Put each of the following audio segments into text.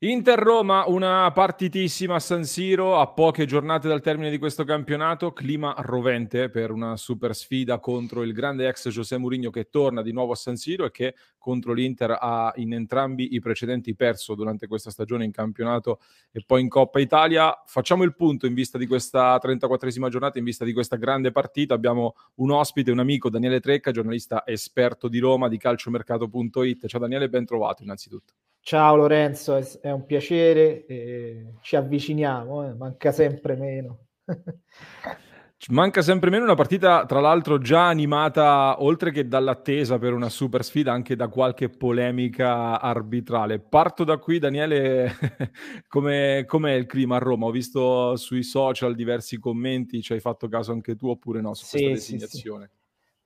Inter-Roma, una partitissima a San Siro, a poche giornate dal termine di questo campionato, clima rovente per una super sfida contro il grande ex José Mourinho che torna di nuovo a San Siro e che contro l'Inter ha in entrambi i precedenti perso durante questa stagione in campionato e poi in Coppa Italia. Facciamo il punto in vista di questa 34esima giornata, in vista di questa grande partita. Abbiamo un ospite, un amico, Daniele Trecca, giornalista esperto di Roma, di calciomercato.it. Ciao Daniele, ben trovato innanzitutto. Ciao Lorenzo, è, un piacere, eh, ci avviciniamo, eh, manca sempre meno. Manca sempre meno una partita, tra l'altro, già animata, oltre che dall'attesa per una super sfida, anche da qualche polemica arbitrale. Parto da qui, Daniele, come è il clima a Roma? Ho visto sui social diversi commenti, ci hai fatto caso anche tu oppure no su Sì, questa sì, designazione? sì.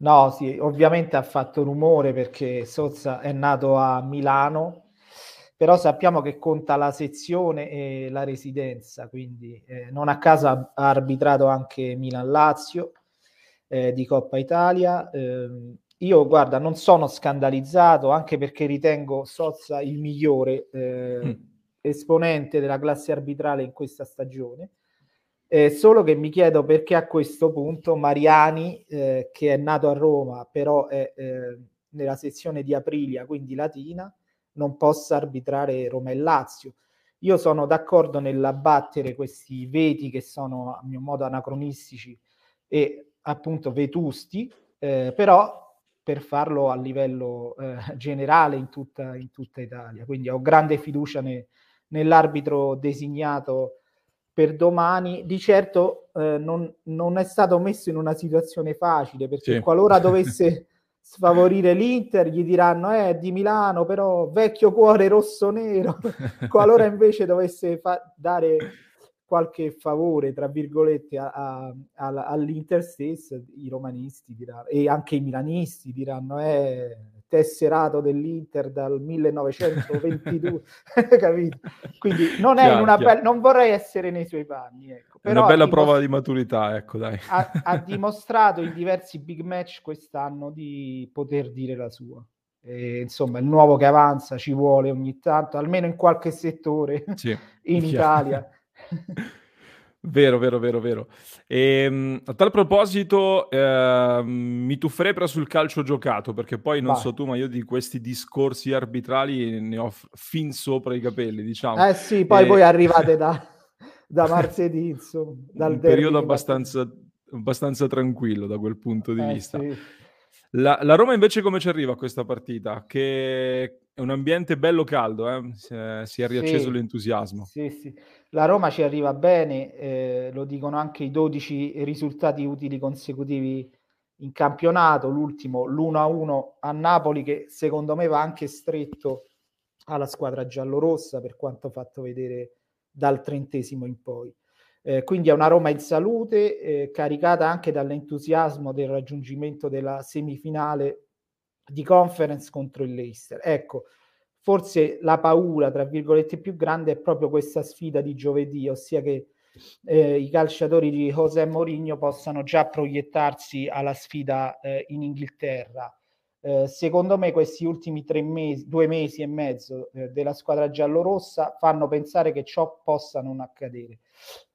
No, sì, ovviamente ha fatto rumore perché Sozza è nato a Milano, però sappiamo che conta la sezione e la residenza, quindi eh, non a caso ha arbitrato anche Milan-Lazio eh, di Coppa Italia. Ehm, io, guarda, non sono scandalizzato, anche perché ritengo Sozza il migliore eh, Mm. esponente della classe arbitrale in questa stagione. Eh, solo che mi chiedo perché a questo punto Mariani, eh, che è nato a Roma, però è eh, nella sezione di Aprilia, quindi latina, non possa arbitrare Roma e Lazio. Io sono d'accordo nell'abbattere questi veti che sono a mio modo anacronistici e appunto vetusti, eh, però per farlo a livello eh, generale in tutta, in tutta Italia. Quindi ho grande fiducia ne- nell'arbitro designato per domani. Di certo eh, non, non è stato messo in una situazione facile perché Sì. qualora dovesse sfavorire l'Inter gli diranno eh, è di Milano però vecchio cuore rosso-nero. Qualora invece dovesse fa- dare qualche favore tra virgolette a- a- al- all'Inter stesso i romanisti diranno, e anche i milanisti diranno è tesserato dell'Inter dal 1922 capito? quindi non, è Chiaro, una be- non vorrei essere nei suoi panni ecco. È una Però bella prova dimos- di maturità, ecco dai. ha, ha dimostrato in diversi big match quest'anno di poter dire la sua. E, insomma, il nuovo che avanza ci vuole ogni tanto, almeno in qualche settore Sì, in. Italia. Vero, vero, vero, vero. Ehm, a tal proposito, ehm, mi tufferei però sul calcio giocato, perché poi non Vai. so tu, ma io di questi discorsi arbitrali ne ho fin sopra i capelli, diciamo. Eh sì, poi Eh, voi arrivate da, da martedì, insomma, dal un periodo abbastanza, abbastanza tranquillo da quel punto di Eh vista. sì. La, la Roma invece come ci arriva a questa partita? Che è un ambiente bello caldo, eh? si, è, si è riacceso Sì. l'entusiasmo. Sì, sì. La Roma ci arriva bene, eh, lo dicono anche i 12 risultati utili consecutivi in campionato, l'ultimo l'1-1 a Napoli che secondo me va anche stretto alla squadra giallorossa per quanto fatto vedere dal trentesimo in poi. Eh, quindi è una Roma in salute, eh, caricata anche dall'entusiasmo del raggiungimento della semifinale di conference contro il Leicester. Ecco, forse la paura, tra virgolette, più grande è proprio questa sfida di giovedì, ossia che eh, i calciatori di José Mourinho possano già proiettarsi alla sfida eh, in Inghilterra. Eh, secondo me questi ultimi mesi, due mesi e mezzo eh, della squadra giallorossa fanno pensare che ciò possa non accadere,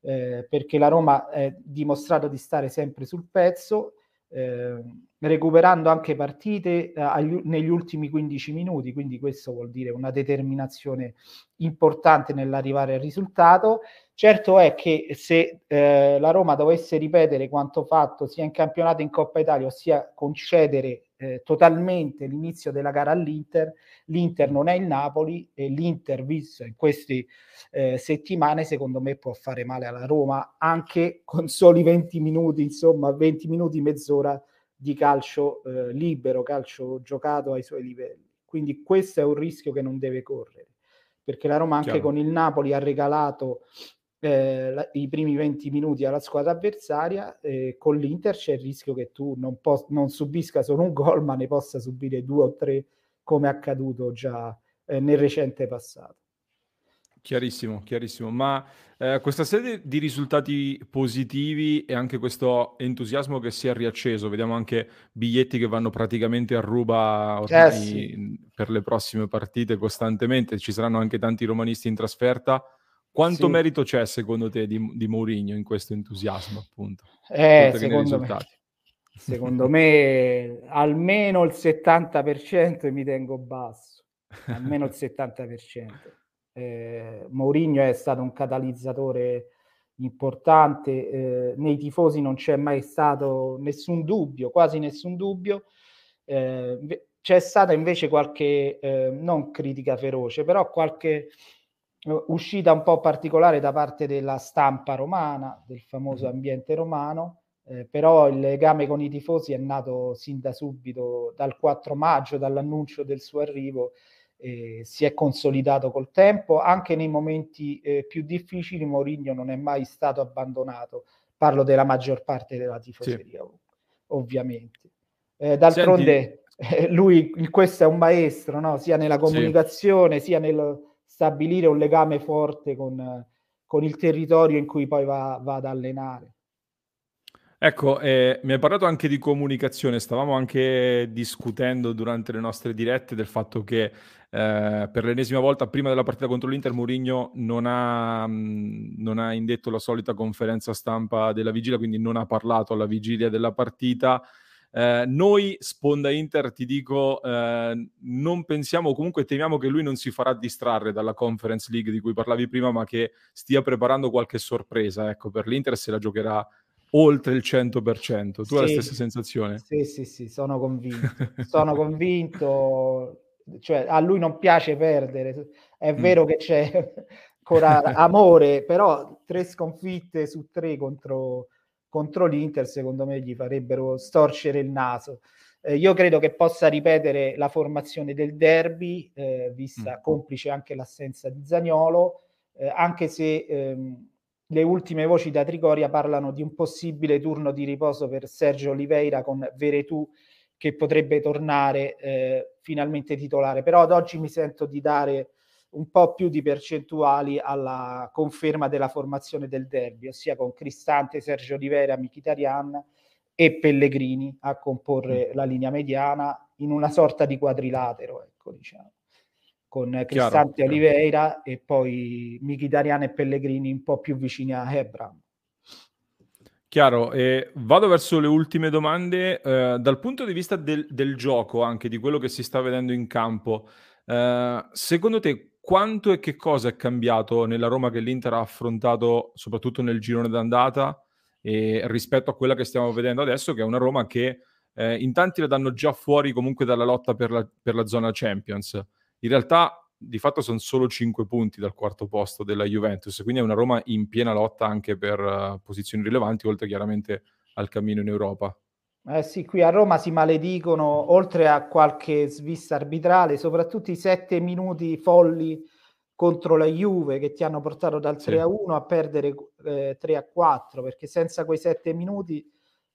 eh, perché la Roma ha dimostrato di stare sempre sul pezzo, eh, recuperando anche partite eh, agli, negli ultimi 15 minuti, quindi questo vuol dire una determinazione importante nell'arrivare al risultato. Certo è che se eh, la Roma dovesse ripetere quanto fatto sia in campionato in Coppa Italia, ossia concedere eh, totalmente l'inizio della gara all'Inter, l'Inter non è il Napoli e l'Inter, visto in queste eh, settimane, secondo me può fare male alla Roma anche con soli 20 minuti, insomma 20 minuti, mezz'ora di calcio eh, libero, calcio giocato ai suoi livelli. Quindi questo è un rischio che non deve correre, perché la Roma anche Chiaro. con il Napoli ha regalato eh, la, i primi 20 minuti alla squadra avversaria, eh, con l'Inter c'è il rischio che tu non, pos- non subisca solo un gol, ma ne possa subire due o tre, come è accaduto già eh, nel recente passato. Chiarissimo, chiarissimo. Ma eh, questa serie di risultati positivi e anche questo entusiasmo che si è riacceso, vediamo anche biglietti che vanno praticamente a ruba ormai eh sì. per le prossime partite costantemente, ci saranno anche tanti romanisti in trasferta. Quanto sì. merito c'è secondo te di, di Mourinho in questo entusiasmo, appunto? Eh, secondo me, secondo me almeno il 70% mi tengo basso, almeno il 70%. Eh, Mourinho è stato un catalizzatore importante, eh, nei tifosi non c'è mai stato nessun dubbio, quasi nessun dubbio. Eh, c'è stata invece qualche, eh, non critica feroce, però qualche uscita un po' particolare da parte della stampa romana, del famoso ambiente romano, eh, però il legame con i tifosi è nato sin da subito, dal 4 maggio, dall'annuncio del suo arrivo, eh, si è consolidato col tempo, anche nei momenti eh, più difficili Mourinho non è mai stato abbandonato, parlo della maggior parte della tifoseria sì. ovviamente. Eh, d'altronde Senti... lui, questo è un maestro, no? sia nella comunicazione, sì. sia nel stabilire un legame forte con, con il territorio in cui poi va, va ad allenare. Ecco, eh, mi hai parlato anche di comunicazione, stavamo anche discutendo durante le nostre dirette del fatto che eh, per l'ennesima volta prima della partita contro l'Inter Mourinho non ha, mh, non ha indetto la solita conferenza stampa della vigilia, quindi non ha parlato alla vigilia della partita eh, noi, sponda Inter, ti dico, eh, non pensiamo, comunque temiamo che lui non si farà distrarre dalla Conference League di cui parlavi prima, ma che stia preparando qualche sorpresa. Ecco, per l'Inter se la giocherà oltre il 100%. Tu sì, hai la stessa sensazione? Sì, sì, sì, sono convinto. sono convinto, cioè a lui non piace perdere. È mm. vero che c'è ancora amore, però tre sconfitte su tre contro contro l'Inter, secondo me gli farebbero storcere il naso. Eh, io credo che possa ripetere la formazione del derby, eh, vista mm. complice anche l'assenza di Zagnolo, eh, anche se ehm, le ultime voci da Trigoria parlano di un possibile turno di riposo per Sergio Oliveira con Veretù che potrebbe tornare eh, finalmente titolare. Però ad oggi mi sento di dare un po' più di percentuali alla conferma della formazione del derby, ossia con Cristante, Sergio Olivera, Mkhitaryan e Pellegrini a comporre mm. la linea mediana in una sorta di quadrilatero, ecco, diciamo, con Cristante e Oliveira e poi Mkhitaryan e Pellegrini un po' più vicini a Hebram. Chiaro, eh, vado verso le ultime domande. Eh, dal punto di vista del, del, gioco, anche di quello che si sta vedendo in campo, eh, secondo te quanto e che cosa è cambiato nella Roma che l'Inter ha affrontato soprattutto nel girone d'andata rispetto a quella che stiamo vedendo adesso, che è una Roma che eh, in tanti la danno già fuori comunque dalla lotta per la, per la zona Champions. In realtà di fatto sono solo 5 punti dal quarto posto della Juventus, quindi è una Roma in piena lotta anche per uh, posizioni rilevanti, oltre chiaramente al cammino in Europa. Eh sì, qui a Roma si maledicono, oltre a qualche svista arbitrale, soprattutto i sette minuti folli contro la Juve che ti hanno portato dal 3 a 1 a perdere eh, 3 a 4, perché senza quei sette minuti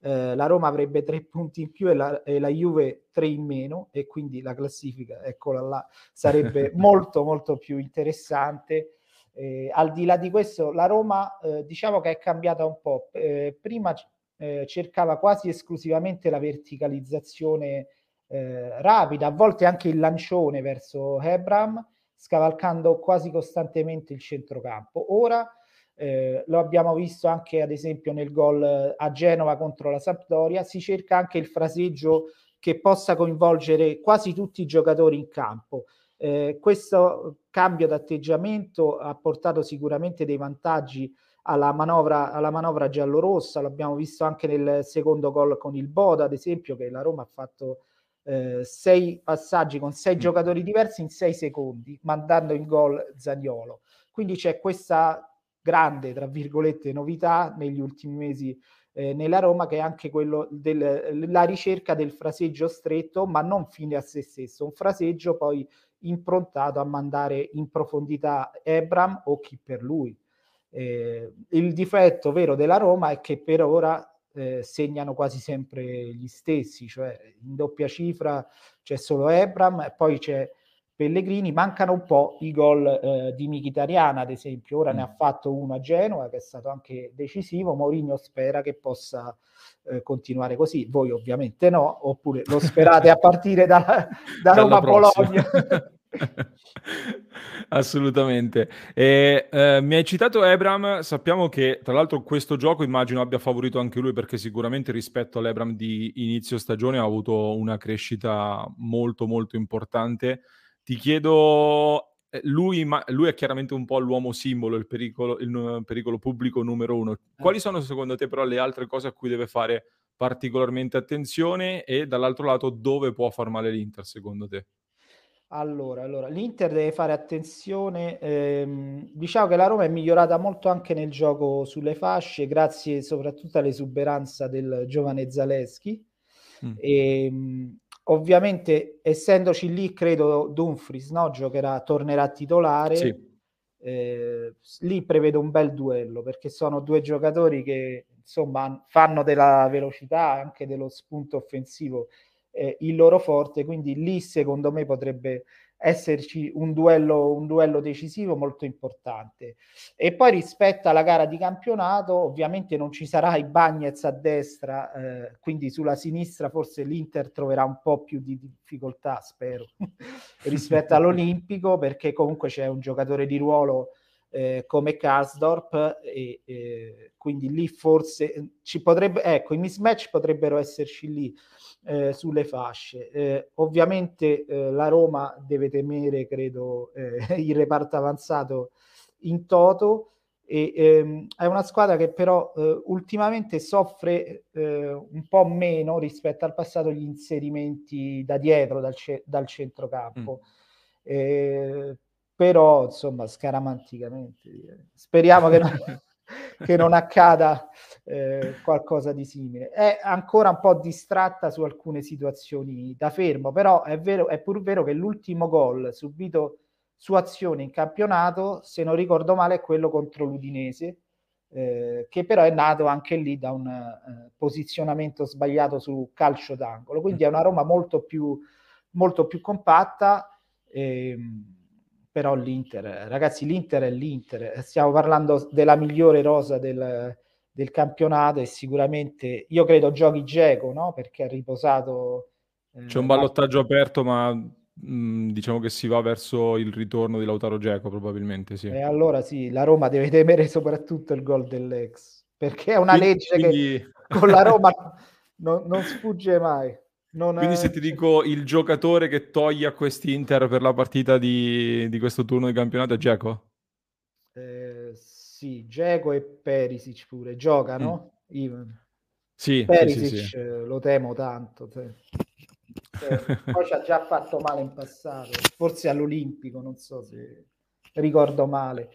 eh, la Roma avrebbe tre punti in più e la, e la, Juve tre in meno e quindi la classifica, eccola là, sarebbe molto molto più interessante. Eh, al di là di questo, la Roma eh, diciamo che è cambiata un po'. Eh, prima eh, cercava quasi esclusivamente la verticalizzazione eh, rapida, a volte anche il lancione verso Hebram, scavalcando quasi costantemente il centrocampo. Ora eh, lo abbiamo visto anche ad esempio nel gol a Genova contro la Sampdoria, si cerca anche il fraseggio che possa coinvolgere quasi tutti i giocatori in campo. Eh, questo cambio d'atteggiamento ha portato sicuramente dei vantaggi alla manovra, alla manovra giallorossa, l'abbiamo visto anche nel secondo gol con il Boda, ad esempio, che la Roma ha fatto eh, sei passaggi con sei mm. giocatori diversi in sei secondi, mandando in gol Zagnolo. Quindi c'è questa grande, tra virgolette, novità negli ultimi mesi eh, nella Roma, che è anche quello della ricerca del fraseggio stretto, ma non fine a se stesso, un fraseggio poi improntato a mandare in profondità Ebram o chi per lui. Eh, il difetto vero della Roma è che per ora eh, segnano quasi sempre gli stessi, cioè in doppia cifra c'è solo Ebram e poi c'è Pellegrini, mancano un po' i gol eh, di Mkhitaryan ad esempio, ora mm. ne ha fatto uno a Genova che è stato anche decisivo, Mourinho spera che possa eh, continuare così, voi ovviamente no, oppure lo sperate a partire da, da Roma-Bologna. Assolutamente. E, eh, mi hai citato Ebram, sappiamo che tra l'altro questo gioco immagino abbia favorito anche lui perché sicuramente rispetto all'Ebram di inizio stagione ha avuto una crescita molto molto importante. Ti chiedo, eh, lui, ma, lui è chiaramente un po' l'uomo simbolo, il pericolo, il pericolo pubblico numero uno. Quali sono secondo te però le altre cose a cui deve fare particolarmente attenzione e dall'altro lato dove può far male l'Inter secondo te? Allora, allora, l'Inter deve fare attenzione. Ehm, diciamo che la Roma è migliorata molto anche nel gioco sulle fasce, grazie soprattutto all'esuberanza del giovane Zaleschi. Mm. E, ehm, ovviamente, essendoci lì, credo Dumfries no? Giocherà, tornerà titolare. Sì. Eh, lì prevedo un bel duello perché sono due giocatori che insomma fanno della velocità, anche dello spunto offensivo eh, il loro forte, quindi lì secondo me potrebbe esserci un duello, un duello decisivo molto importante. E poi rispetto alla gara di campionato, ovviamente non ci sarà i Bagnets a destra, eh, quindi sulla sinistra forse l'Inter troverà un po' più di difficoltà, spero, rispetto all'Olimpico, perché comunque c'è un giocatore di ruolo eh, come Karsdorp e, e quindi lì forse ci potrebbe, ecco, i mismatch potrebbero esserci lì eh, sulle fasce. Eh, ovviamente eh, la Roma deve temere, credo, eh, il reparto avanzato in toto. E, ehm, è una squadra che però eh, ultimamente soffre eh, un po' meno rispetto al passato gli inserimenti da dietro, dal, ce- dal centrocampo. Mm. Però insomma scaramanticamente speriamo che non, che non accada eh, qualcosa di simile. È ancora un po' distratta su alcune situazioni da fermo, però è, vero, è pur vero che l'ultimo gol subito su azione in campionato, se non ricordo male, è quello contro l'Udinese, eh, che però è nato anche lì da un eh, posizionamento sbagliato su calcio d'angolo. Quindi è una Roma molto più, molto più compatta. Ehm, però l'Inter, ragazzi, l'Inter è l'Inter. Stiamo parlando della migliore rosa del, del campionato e sicuramente io credo giochi Geco, no? Perché ha riposato. Eh, C'è un ballottaggio la... aperto, ma mh, mm, diciamo che si va verso il ritorno di Lautaro Geco, probabilmente sì. E allora sì, la Roma deve temere soprattutto il gol dell'ex, perché è una quindi, legge quindi... che con la Roma non, non sfugge mai. Non Quindi è... se ti dico il giocatore che toglie a questi Inter per la partita di, di questo turno di campionato è Geco? Eh, sì, Geco e Perisic pure giocano. Mm. Sì, Perisic sì, sì. Eh, lo temo tanto. Cioè. poi ci ha già fatto male in passato, forse all'Olimpico, non so se ricordo male.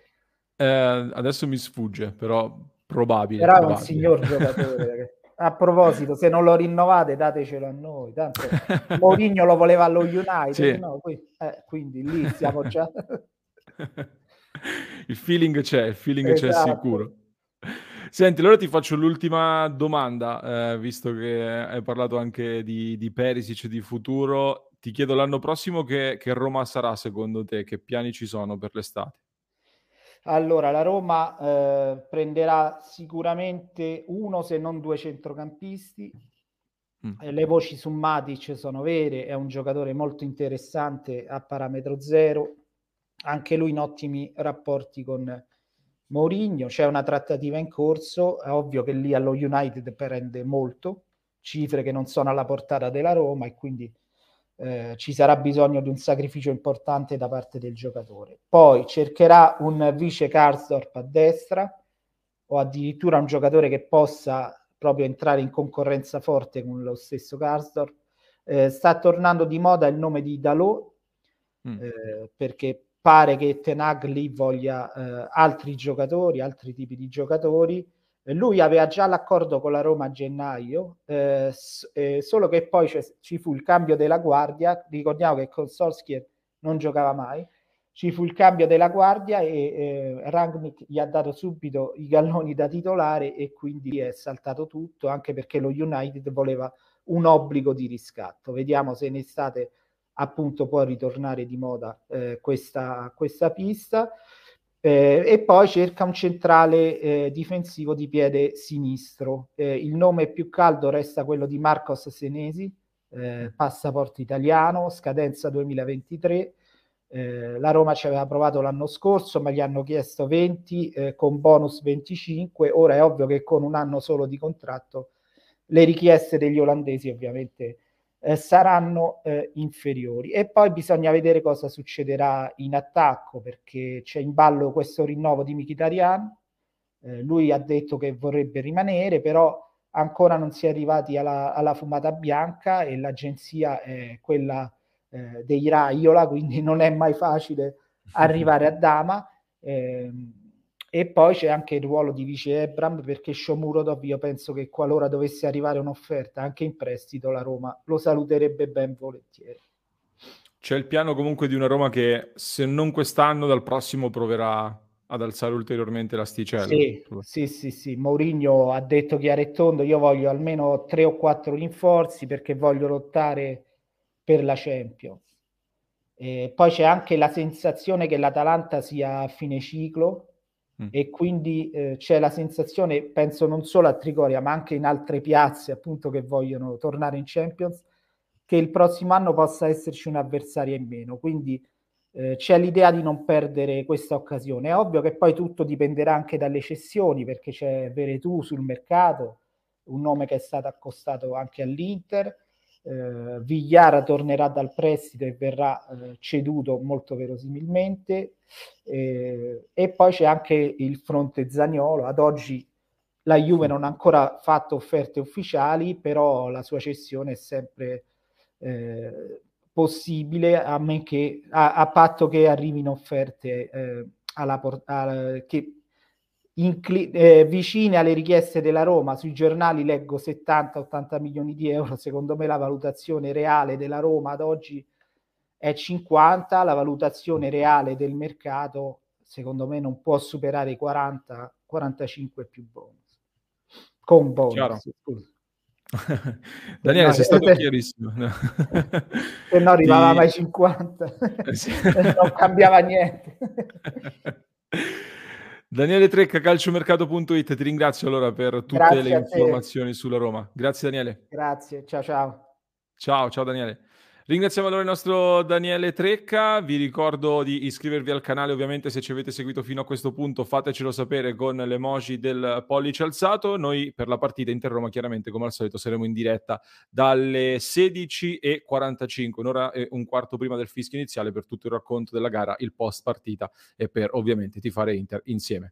Eh, adesso mi sfugge, però probabile. Però è un signor giocatore. A proposito, se non lo rinnovate, datecelo a noi. Tanto Mourinho lo voleva allo United, sì. no? Qui, eh, quindi lì siamo già. il feeling c'è, il feeling esatto. c'è sicuro. Senti, allora ti faccio l'ultima domanda, eh, visto che hai parlato anche di, di Perisic, di futuro. Ti chiedo l'anno prossimo che, che, Roma sarà secondo te? Che piani ci sono per l'estate? Allora, la Roma eh, prenderà sicuramente uno, se non due centrocampisti. Mm. Eh, le voci su Matic sono vere, è un giocatore molto interessante a parametro zero anche lui in ottimi rapporti con, Mourinho, c'è una trattativa in corso, è ovvio che lì allo United prende molto, cifre che non sono alla portata della Roma e quindi eh, ci sarà bisogno di un sacrificio importante da parte del giocatore. Poi cercherà un vice Karsdorp a destra o addirittura un giocatore che possa proprio entrare in concorrenza forte con lo stesso Karsdorp. Eh, sta tornando di moda il nome di Dalot mm. eh, perché pare che Tenag lì voglia eh, altri giocatori, altri tipi di giocatori. Eh, lui aveva già l'accordo con la Roma a gennaio, eh, eh, solo che poi ci fu il cambio della guardia. Ricordiamo che con Solskjaer non giocava mai. Ci fu il cambio della guardia e eh, Rangnick gli ha dato subito i galloni da titolare e quindi è saltato tutto, anche perché lo United voleva un obbligo di riscatto. Vediamo se in estate appunto può ritornare di moda eh, questa, questa pista. Eh, e poi cerca un centrale eh, difensivo di piede sinistro. Eh, il nome più caldo resta quello di Marcos Senesi, eh, passaporto italiano, scadenza 2023. Eh, la Roma ci aveva provato l'anno scorso, ma gli hanno chiesto 20 eh, con bonus 25. Ora è ovvio che con un anno solo di contratto le richieste degli olandesi ovviamente eh, saranno eh, inferiori. E poi bisogna vedere cosa succederà in attacco perché c'è in ballo questo rinnovo di Mkhitaryan. Eh, lui ha detto che vorrebbe rimanere, però ancora non si è arrivati alla, alla fumata bianca e l'agenzia è quella eh, dei Raiola, quindi non è mai facile arrivare a Dama. Eh, e poi c'è anche il ruolo di vice Ebram perché Shomurodov io penso che qualora dovesse arrivare un'offerta anche in prestito la Roma lo saluterebbe ben volentieri. C'è il piano comunque di una Roma che se non quest'anno dal prossimo proverà ad alzare ulteriormente l'asticella. Sì, sì, sì, sì. Mourinho ha detto chiaro e tondo io voglio almeno tre o quattro rinforzi perché voglio lottare per la Champions. E poi c'è anche la sensazione che l'Atalanta sia a fine ciclo Mm. E quindi eh, c'è la sensazione, penso non solo a Trigoria, ma anche in altre piazze appunto che vogliono tornare in Champions, che il prossimo anno possa esserci un'avversaria in meno. Quindi eh, c'è l'idea di non perdere questa occasione. È ovvio che poi tutto dipenderà anche dalle cessioni, perché c'è Veretù sul mercato, un nome che è stato accostato anche all'Inter eh, Vigliara tornerà dal prestito e verrà eh, ceduto molto verosimilmente. Eh, e poi c'è anche il fronte Zaniolo. Ad oggi la Juve non ha ancora fatto offerte ufficiali però la sua cessione è sempre eh, possibile a, che, a, a, patto che arrivino offerte eh, alla, alla, che incli- eh, vicine alle richieste della Roma. Sui giornali leggo 70-80 milioni di euro. Secondo me la valutazione reale della Roma ad oggi è 50, la valutazione reale del mercato secondo me non può superare i 40, 45 più bonus. Con bonus, Daniele, no, sei stato chiarissimo. Se no arrivava mai 50, eh non cambiava niente. Daniele Trecca, calciomercato.it, ti ringrazio allora per tutte Grazie le informazioni sulla Roma. Grazie Daniele. Grazie, ciao ciao. Ciao, ciao Daniele. Ringraziamo allora il nostro Daniele Trecca, vi ricordo di iscrivervi al canale ovviamente se ci avete seguito fino a questo punto fatecelo sapere con l'emoji del pollice alzato, noi per la partita Inter-Roma chiaramente come al solito saremo in diretta dalle 16.45, un'ora e un quarto prima del fischio iniziale per tutto il racconto della gara, il post partita e per ovviamente tifare Inter insieme.